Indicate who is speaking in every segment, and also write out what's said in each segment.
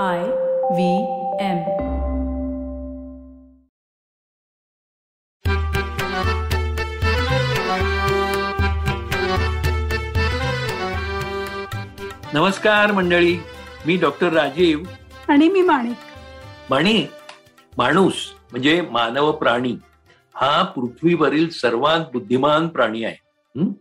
Speaker 1: I V M.
Speaker 2: नमस्कार मंडळी. मी डॉक्टर राजीव.
Speaker 3: आणि मी माणिक.
Speaker 2: माणी माणूस म्हणजे मानव प्राणी. हा पृथ्वीवरील सर्वात बुद्धिमान प्राणी आहे. हं?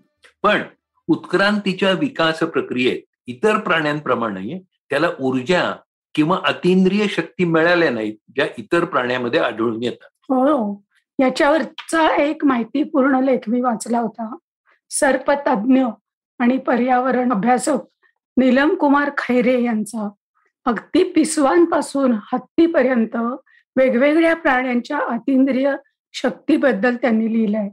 Speaker 2: पण उत्क्रांतीच्या विकास प्रक्रियेत इतर प्राण्यांप्रमाणे त्याला ऊर्जा किंवा अतिंद्रिय शक्ती मिळाल्या नाहीत ज्या इतर प्राण्यामध्ये आढळून येतात.
Speaker 3: हो याच्यावरचा एक माहितीपूर्ण लेख मी वाचला होता. सर्पतज्ञ आणि पर्यावरण अभ्यासक नीलम कुमार खैरे यांचा. अगदी पिसवांपासून हत्तीपर्यंत वेगवेगळ्या प्राण्यांच्या अतिंद्रिय शक्तीबद्दल त्यांनी लिहिलंय.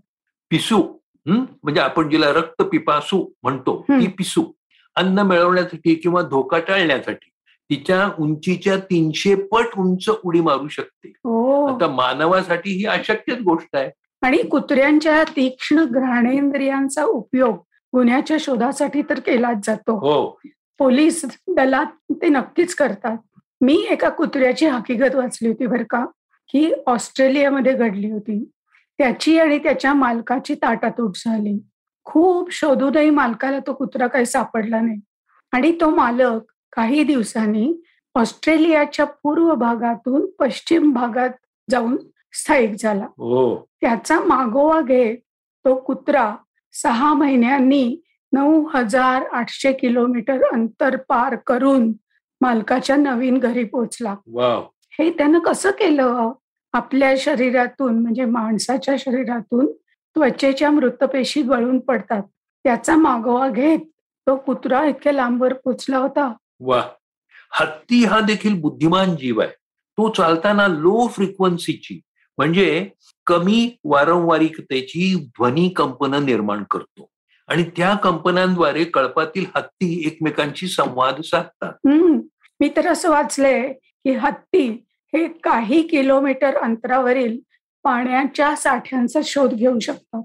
Speaker 2: पिसू हं? म्हणजे आपण जिला रक्त पिपासू म्हणतो
Speaker 3: हं.
Speaker 2: ती पिसू. अन्न मिळवण्यासाठी किंवा धोका टाळण्यासाठी. तिच्या उंचीच्या तीनशे पट उंच उडी मारू शकते.
Speaker 3: हो.
Speaker 2: आता मानवासाठी ही अशक्यच गोष्ट आहे.
Speaker 3: आणि कुत्र्यांच्या तीक्ष्ण घ्राणेंद्रियांचा उपयोग गुन्ह्याच्या शोधासाठी तर केलाच जातो.
Speaker 2: हो.
Speaker 3: पोलीस दलात ते नक्कीच करतात. मी एका कुत्र्याची हकीकत वाचली होती बरं का? ही ऑस्ट्रेलियामध्ये घडली होती. त्याची आणि त्याच्या मालकाची ताटातूट झाली. खूप शोधूनही मालकाला तो कुत्रा काही सापडला नाही. आणि तो मालक काही दिवसांनी ऑस्ट्रेलियाच्या पूर्व भागातून पश्चिम भागात जाऊन स्थायिक झाला.
Speaker 2: हो.
Speaker 3: त्याचा मागोवा घेत तो कुत्रा सहा महिन्यांनी नऊ हजार आठशे किलोमीटर अंतर पार करून मालकाच्या नवीन घरी पोचला
Speaker 2: वाव.
Speaker 3: हे त्यानं कसं केलं? आपल्या शरीरातून म्हणजे माणसाच्या शरीरातून त्वचेच्या मृतपेशी गळून पडतात. त्याचा मागोवा घेत तो कुत्रा इतक्या लांबवर पोचला होता.
Speaker 2: वा. हत्ती हा देखील बुद्धिमान जीव आहे. तो चालताना लो फ्रिक्वन्सीची म्हणजे कमी वारंवारिकतेची ध्वनी कंपनं निर्माण करतो. आणि त्या कंपनांद्वारे कळपातील हत्ती एकमेकांशी संवाद साधतात.
Speaker 3: मी तर असं वाचलंय की हत्ती हे काही किलोमीटर अंतरावरील पाण्याच्या साठ्यांचा शोध घेऊ शकतात.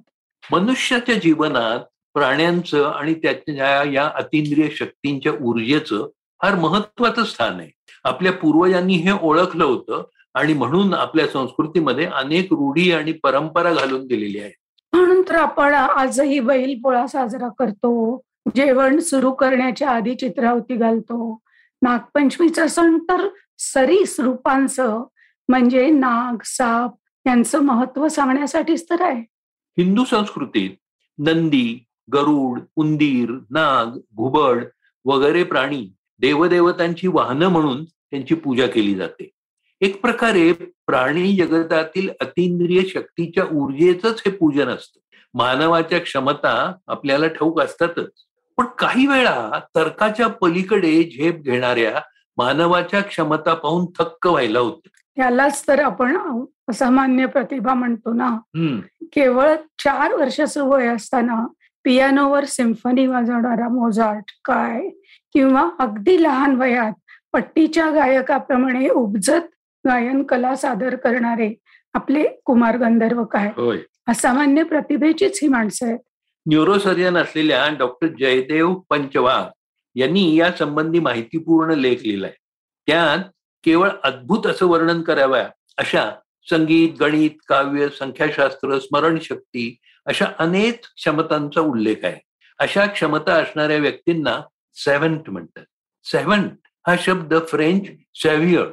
Speaker 2: मनुष्याच्या जीवनात प्राण्यांचं आणि त्याच्या या अतिंद्रिय शक्तींच्या ऊर्जेचं फार महत्वाचं स्थान आहे. आपल्या पूर्वजांनी हे ओळखलं होतं आणि म्हणून आपल्या संस्कृतीमध्ये अनेक रूढी आणि परंपरा घालून दिलेली आहेत.
Speaker 3: म्हणून तर आपण आजही बैल पोळा साजरा करतो जेवण सुरू करण्याच्या आधी चित्रावती घालतो. नागपंचमीचा सण तर सरीस रूपांचं म्हणजे नाग साप यांचं महत्त्व सांगण्यासाठीच तर आहे.
Speaker 2: हिंदू संस्कृतीत नंदी गरुड उंदीर नाग घुबड वगैरे प्राणी देवदेवतांची वाहनं म्हणून त्यांची पूजा केली जाते. एक प्रकारे प्राणी जगतातील अतिंद्रिय शक्तीच्या ऊर्जेचंच हे पूजन असतं. मानवाच्या क्षमता आपल्याला ठाऊक असतातच. पण काही वेळा तर्काच्या पलीकडे झेप घेणाऱ्या मानवाच्या क्षमता पाहून थक्क व्हायला होतं.
Speaker 3: यालाच तर आपण असामान्य प्रतिभा म्हणतो ना? केवळ चार वर्षाचं वय असताना पियानोवर सिम्फनी वाजवणारा मोझार्ट काय? किंवा अगदी लहान वयात पट्टीच्या गायकाप्रमाणे उपजत गायन कला सादर करणारे आपले कुमार गंधर्व काय असामान्य प्रतिभेचीच ही माणसं आहेत.
Speaker 2: न्यूरोसर्जन असलेल्या डॉक्टर जयदेव पंचवाघ यांनी या संबंधी माहितीपूर्ण लेख लिहिलाय. त्यात केवळ अद्भुत असं वर्णन कराव्या अशा संगीत गणित काव्य संख्याशास्त्र स्मरणशक्ती अशा अनेक क्षमतांचा उल्लेख आहे. अशा क्षमता असणाऱ्या व्यक्तींना सेव्हन्ट म्हणतात. सेव्हन्ट हा शब्द फ्रेंच सेव्हियर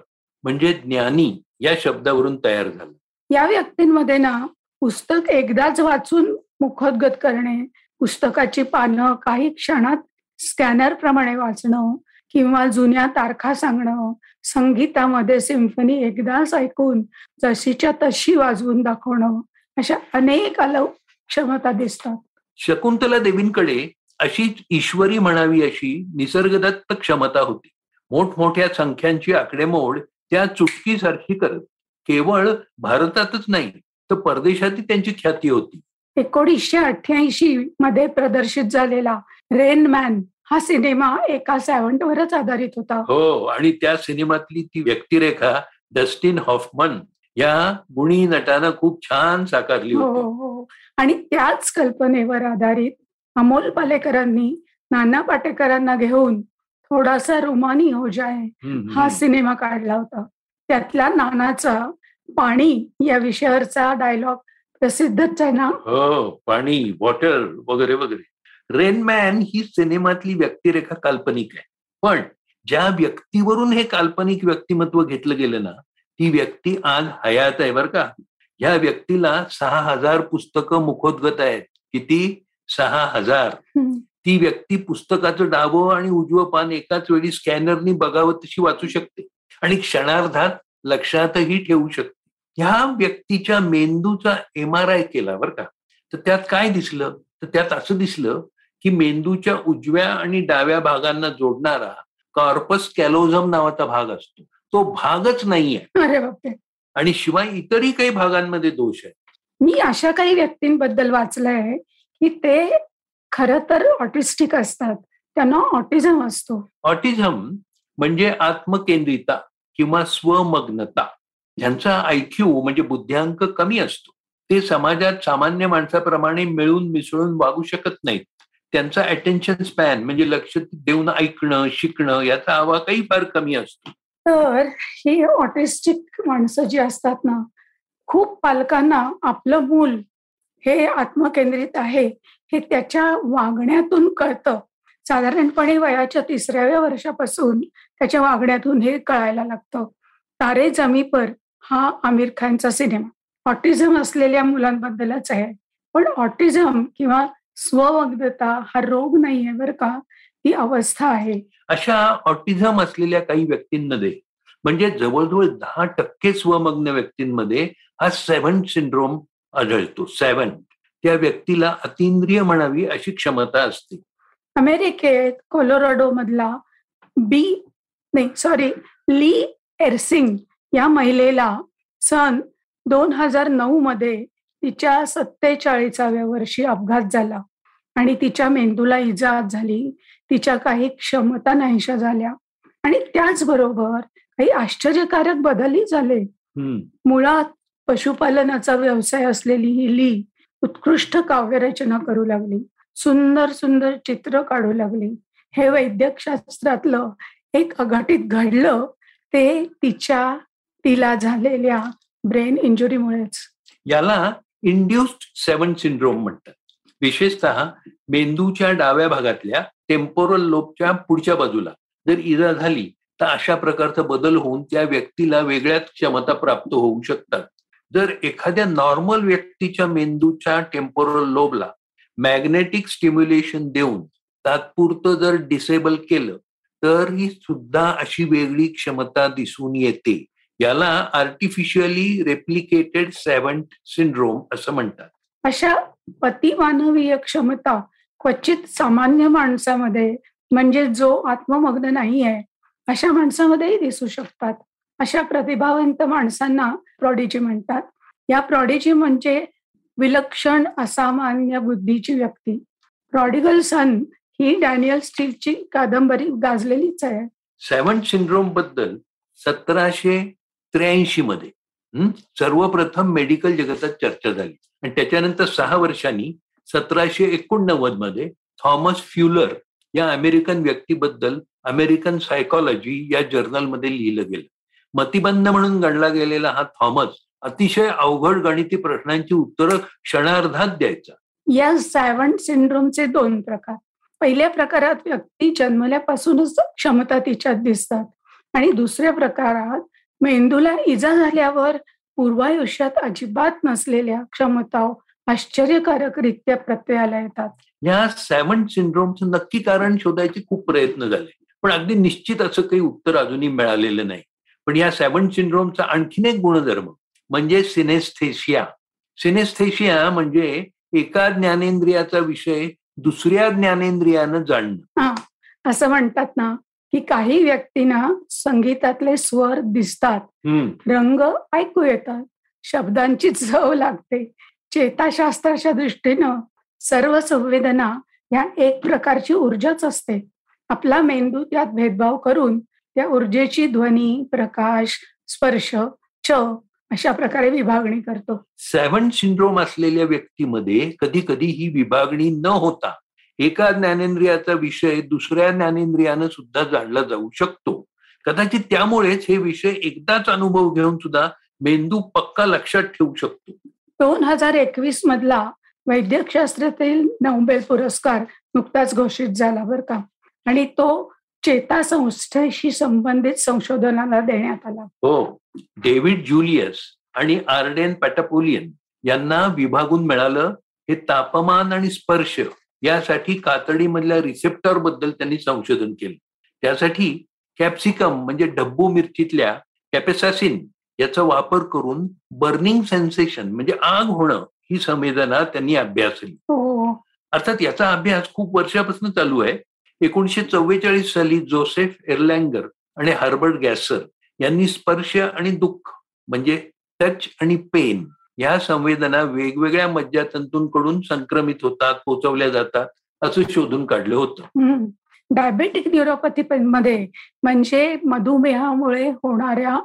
Speaker 2: म्हणजे ज्ञानी या शब्दावरून तयार झाला.
Speaker 3: या व्यक्तींमध्ये ना पुस्तक एकदाच वाचून मुखोद्गत करणे पुस्तकाची पानं काही क्षणात स्कॅनर प्रमाणे वाचणं किंवा जुन्या तारखा सांगणं संगीतामध्ये सिम्फनी एकदाच ऐकून जशीच्या तशी वाजवून दाखवणं अशा अनेक अलौ क्षमता दिसतात.
Speaker 2: शकुंतला देवींकडे अशीच ईश्वरी म्हणावी अशी निसर्गदत्त क्षमता होती. मोठमोठ्या संख्यांची आकडेमोड त्या चुटकीसारखी करत केवळ भारतातच नाही तर परदेशातही त्यांची ख्याती होती.
Speaker 3: एकोणीसशे अठ्याऐंशी मध्ये प्रदर्शित झालेला रेन मॅन हा सिनेमा एका सॅवंटवरच आधारित होता.
Speaker 2: हो आणि त्या सिनेमातली ती व्यक्तिरेखा डस्टिन हॉफमन या गुणी नटानं खूप छान साकारली
Speaker 3: हो
Speaker 2: होती.
Speaker 3: हो. आणि त्याच कल्पनेवर आधारित अमोल पालेकरांनी नाना पाटेकरांना घेऊन थोडासा रुमानी हो जाय हा. सिनेमा काढला होता. त्यातला नानाचा पाणी या विषयावरचा डायलॉग प्रसिद्धच आहे ना?
Speaker 2: हो पाणी वॉटर वगैरे वगैरे. रेनमॅन ही सिनेमातली व्यक्तिरेखा काल्पनिक आहे. पण ज्या व्यक्तीवरून हे काल्पनिक व्यक्तिमत्व घेतलं गेलं ना ती व्यक्ती आज हयात आहे बरं का. ह्या व्यक्तीला सहा हजार पुस्तकं मुखोद्गत आहेत. किती? सहा हजार. ती व्यक्ती पुस्तकाचं डावं आणि उजवं पान एकाच वेळी स्कॅनरनी बघावं तशी वाचू शकते आणि क्षणार्धात लक्षातही ठेवू शकते. ह्या व्यक्तीच्या मेंदूचा एम आर आय केला बरं का. तर त्यात काय दिसलं? तर त्यात असं दिसलं की मेंदूच्या उजव्या आणि डाव्या भागांना जोडणारा कॉर्पस कॅलोझम नावाचा भाग असतो. तो भागच नाहीये. आणि शिवाय इतरही काही भागांमध्ये दोष आहे.
Speaker 3: मी अशा काही व्यक्तींबद्दल वाचलंय की ते खरं तर ऑटिस्टिक असतात. त्यांना ऑटिझम असतो.
Speaker 2: ऑटिझम म्हणजे आत्मकेंद्रिता किंवा स्वमग्नता. ह्यांचा आयक्यू म्हणजे बुद्ध्यांक कमी असतो. ते समाजात सामान्य माणसाप्रमाणे मिळून मिसळून वागू शकत नाहीत. त्यांचा अटेन्शन स्पॅन म्हणजे लक्ष देऊन ऐकणं शिकणं याचा आवाकही फार कमी असतो.
Speaker 3: तर ही ऑटिस्टिक माणसं जी असतात ना खूप पालकांना आपलं मूल हे आत्मकेंद्रित आहे हे त्याच्या वागण्यातून कळतं. साधारणपणे वयाच्या तिसऱ्याव्या वर्षापासून त्याच्या वागण्यातून हे कळायला लागतं. तारे जमी पर हा आमिर खानचा सिनेमा. ऑटिझम असलेल्या मुलांबद्दलच आहे. पण ऑटिझम किंवा स्ववग्धता हा रोग नाहीये बरं का? ही अवस्था आहे.
Speaker 2: अशा ऑटिझम असलेल्या काही व्यक्तींमध्ये म्हणजे जवळजवळ दहा टक्के स्वमग्न व्यक्तींमध्ये हा सेव्हन सिंड्रोम आढळतो. सेव्हन त्या व्यक्तीला अतिंद्रिय म्हणावी अशी क्षमता असते.
Speaker 3: अमेरिकेत कोलोराडो मधला बी नाही सॉरी ली एरसिंग या महिलेला सन दोन हजार नऊ मध्ये तिच्या सत्तेचाळीसाव्या वर्षी अपघात झाला आणि तिच्या मेंदूला इजा झाली. तिच्या काही क्षमता नाहीशा झाल्या आणि त्याचबरोबर काही आश्चर्यकारक बदलही झाले. मुळात पशुपालनाचा व्यवसाय असलेली ही ली उत्कृष्ट काव्यरचना करू लागली. सुंदर सुंदर चित्र काढू लागली. हे वैद्यकशास्त्रातलं एक अघटित घडलं ते तिच्या तिला झालेल्या ब्रेन इंजुरीमुळेच.
Speaker 2: याला इंड्युस्ड सेवन सिंड्रोम म्हणतात. विशेषतः मेंदूच्या डाव्या भागातल्या टेम्पोरल लोबच्या पुढच्या बाजूला. जर इजा झाली तर अशा प्रकारचा बदल होऊन त्या व्यक्तीला वेगळ्याच क्षमता प्राप्त होऊ शकतात. जर एखाद्या नॉर्मल व्यक्तीच्या मेंदूच्या टेम्पोरल लोबला मॅग्नेटिक स्टिम्युलेशन देऊन तात्पुरतं जर डिसेबल केलं तर ही सुद्धा अशी वेगळी क्षमता दिसून येते. याला आर्टिफिशियली रेप्लिकेटेड सेव्हन्ट सिंड्रोम असं म्हणतात.
Speaker 3: अशा अतिमानवीय क्षमता क्वचित सामान्य माणसामध्ये म्हणजे जो आत्ममग्न नाही आहे अशा माणसामध्येही दिसू शकतात. अशा प्रतिभावंत माणसांना प्रॉडिजी म्हणतात. या प्रॉडिजी म्हणजे विलक्षण असामान्य बुद्धीची व्यक्ती. प्रॉडिगल सन ही डॅनियल स्टीलची कादंबरी गाजलेलीच आहे.
Speaker 2: सेव्हन सिंड्रोमबद्दल सतराशे त्र्याऐंशी मध्ये सर्वप्रथम मेडिकल जगतात चर्चा झाली. आणि त्याच्यानंतर सहा वर्षांनी सतराशे एकोणनव्वदमध्ये थॉमस फ्युलर या अमेरिकन व्यक्तीबद्दल अमेरिकन सायकॉलॉजी या जर्नलमध्ये लिहिलं गेलं. मतिबंध म्हणून गणला गेलेला हा थॉमस अतिशय अवघड गणिती प्रश्नांची उत्तरं क्षणार्धात द्यायचा.
Speaker 3: या सॅव्हन सिंड्रोमचे दोन प्रकार. पहिल्या प्रकारात व्यक्ती जन्मल्यापासूनच क्षमता तिच्यात दिसतात आणि दुसऱ्या प्रकारात मेंदूला इजा झाल्यावर पूर्वायुष्यात अजिबात नसलेल्या क्षमता आश्चर्यकारकरित्या प्रत्ययाला येतात.
Speaker 2: या सेव्हन सिंड्रोमचं नक्की कारण शोधायचे खूप प्रयत्न झाले. पण अगदी निश्चित असं काही उत्तर अजूनही मिळालेलं नाही. पण या सेव्हन सिंड्रोमचा आणखीन एक गुणधर्म म्हणजे सिनेस्थेशिया सिनेस्थेशिया म्हणजे एका ज्ञानेंद्रियाचा विषय दुसऱ्या ज्ञानेंद्रियानं जाणणं.
Speaker 3: हा असं म्हणतात ना की काही व्यक्तींना संगीतातले स्वर दिसतात. रंग ऐकू येतात. शब्दांची चव लागते. चेताशास्त्राच्या दृष्टीनं सर्व संवेदना या एक प्रकारची ऊर्जाच असते. आपला मेंदू त्यात भेदभाव करून त्या ऊर्जेची ध्वनी प्रकाश स्पर्श च अशा प्रकारे विभागणी करतो.
Speaker 2: सेव्हन सिंड्रोम असलेल्या व्यक्तीमध्ये कधी कधी ही विभागणी न होता एका ज्ञानेंद्रियाचा विषय दुसऱ्या ज्ञानेंद्रियानं सुद्धा जाणला जाऊ शकतो. कदाचित त्यामुळेच हे विषय एकदाच अनुभव घेऊन सुद्धा मेंदू पक्का लक्षात ठेवू शकतो.
Speaker 3: दोन हजार एकवीस मधला वैद्यकशास्त्रातील नोबेल पुरस्कार नुकताच घोषित झाला बरं का. आणि तो चेता संस्थेशी संबंधित संशोधनाला देण्यात आला.
Speaker 2: हो. डेव्हिड ज्युलियस आणि आर्डेन पॅटापोलियन यांना विभागून मिळालं हे तापमान आणि स्पर्श यासाठी कातडीमधल्या रिसेप्टरबद्दल त्यांनी संशोधन केलं. त्यासाठी कॅप्सिकम म्हणजे डब्बू मिरचीतल्या कॅपेसासिन याचा वापर करून बर्निंग सेन्सेशन म्हणजे आग होणं ही संवेदना त्यांनी अभ्यासली.
Speaker 3: हो.
Speaker 2: अर्थात याचा अभ्यास खूप वर्षापासून चालू आहे. एकोणीशे चव्वेचाळीस साली जोसेफ एरलँगर आणि हार्बर्ट गॅसर यांनी स्पर्श आणि दुःख म्हणजे टच आणि पेन या संवेदना वेगवेगळ्या मज्जातंतूंकडून संक्रमित होतात पोचवल्या जातात असं शोधून काढलं होतं.
Speaker 3: डायबेटिक न्युरोपॅथी मध्ये म्हणजे मधुमेहामुळे होणाऱ्या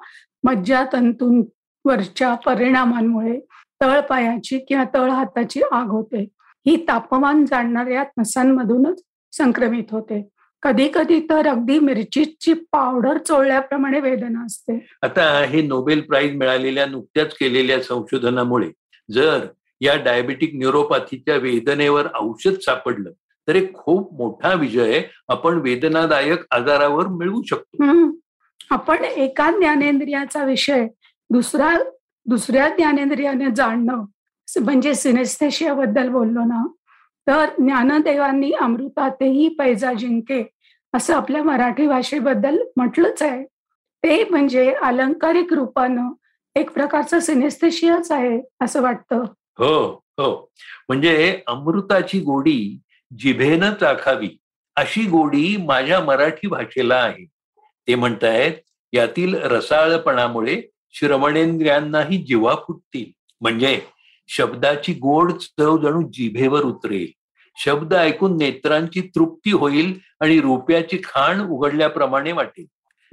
Speaker 3: मज्जातंतूंवरच्या परिणामांमुळे तळपायाची किंवा तळ हाताची आग होते. ही तापमान जाणणाऱ्या नसांमधूनच संक्रमित होते. कधी कधी तर अगदी मिरचीची पावडर चोळल्याप्रमाणे वेदना असते.
Speaker 2: आता हे नोबेल प्राइज मिळालेल्या नुकत्याच केलेल्या संशोधनामुळे जर या डायबेटिक न्यूरोपॅथीच्या वेदनेवर औषध सापडलं तर एक खूप मोठा विजय आपण वेदनादायक आजारावर मिळवू शकतो.
Speaker 3: आपण एका ज्ञानेंद्रियाचा विषय दुसरा दुसऱ्या ज्ञानेंद्रियाने जाणणं म्हणजे सिनेस्थेशियाबद्दल बोललो ना? तर ज्ञानदेवांनी अमृतातेही पैजा जिंके असं आपल्या मराठी भाषेबद्दल म्हटलंच आहे. ते म्हणजे अलंकारिक रूपानं एक प्रकारचं सिनेस्थेशियाच आहे असं वाटतं.
Speaker 2: हो हो. म्हणजे अमृताची गोडी जिभेनं चाखावी अशी गोडी माझ्या मराठी भाषेला आहे. ते म्हणतायत यातील रसाळपणामुळे श्रवणेंद्रियांनाही जिवा फुटतील. म्हणजे शब्दाची गोड चव जणू जिभेवर उतरेल. शब्द ऐकून नेत्रांची तृप्ती होईल आणि रुपयाची खाण उघडल्याप्रमाणे वाटेल.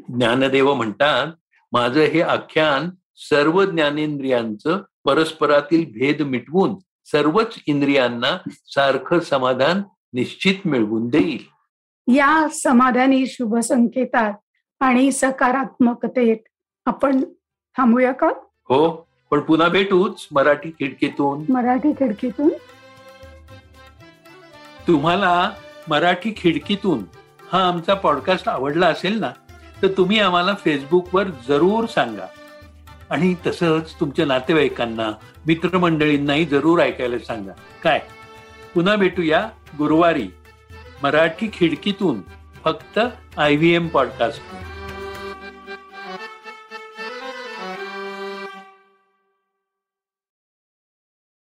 Speaker 2: ज्ञानदेव म्हणतात माझं हे आख्यान सर्व ज्ञानेंद्रियांचं परस्परातील भेद मिटवून सर्वच इंद्रियांना सारखं समाधान निश्चित मिळवून देईल.
Speaker 3: या समाधानी शुभ संकेतात आणि सकारात्मकतेत आपण थांबूया का?
Speaker 2: हो. पण पुन्हा भेटूच मराठी खिडकीतून.
Speaker 3: मराठी खिडकीतून.
Speaker 2: तुम्हाला मराठी खिडकीतून हा आमचा पॉडकास्ट आवडला असेल ना तर तुम्ही आम्हाला फेसबुकवर जरूर सांगा. आणि तसंच तुमच्या नातेवाईकांना मित्रमंडळींनाही जरूर ऐकायला सांगा. काय? पुन्हा भेटूया गुरुवारी. मराठी खिडकीतून फक्त आय व्ही एम पॉडकास्ट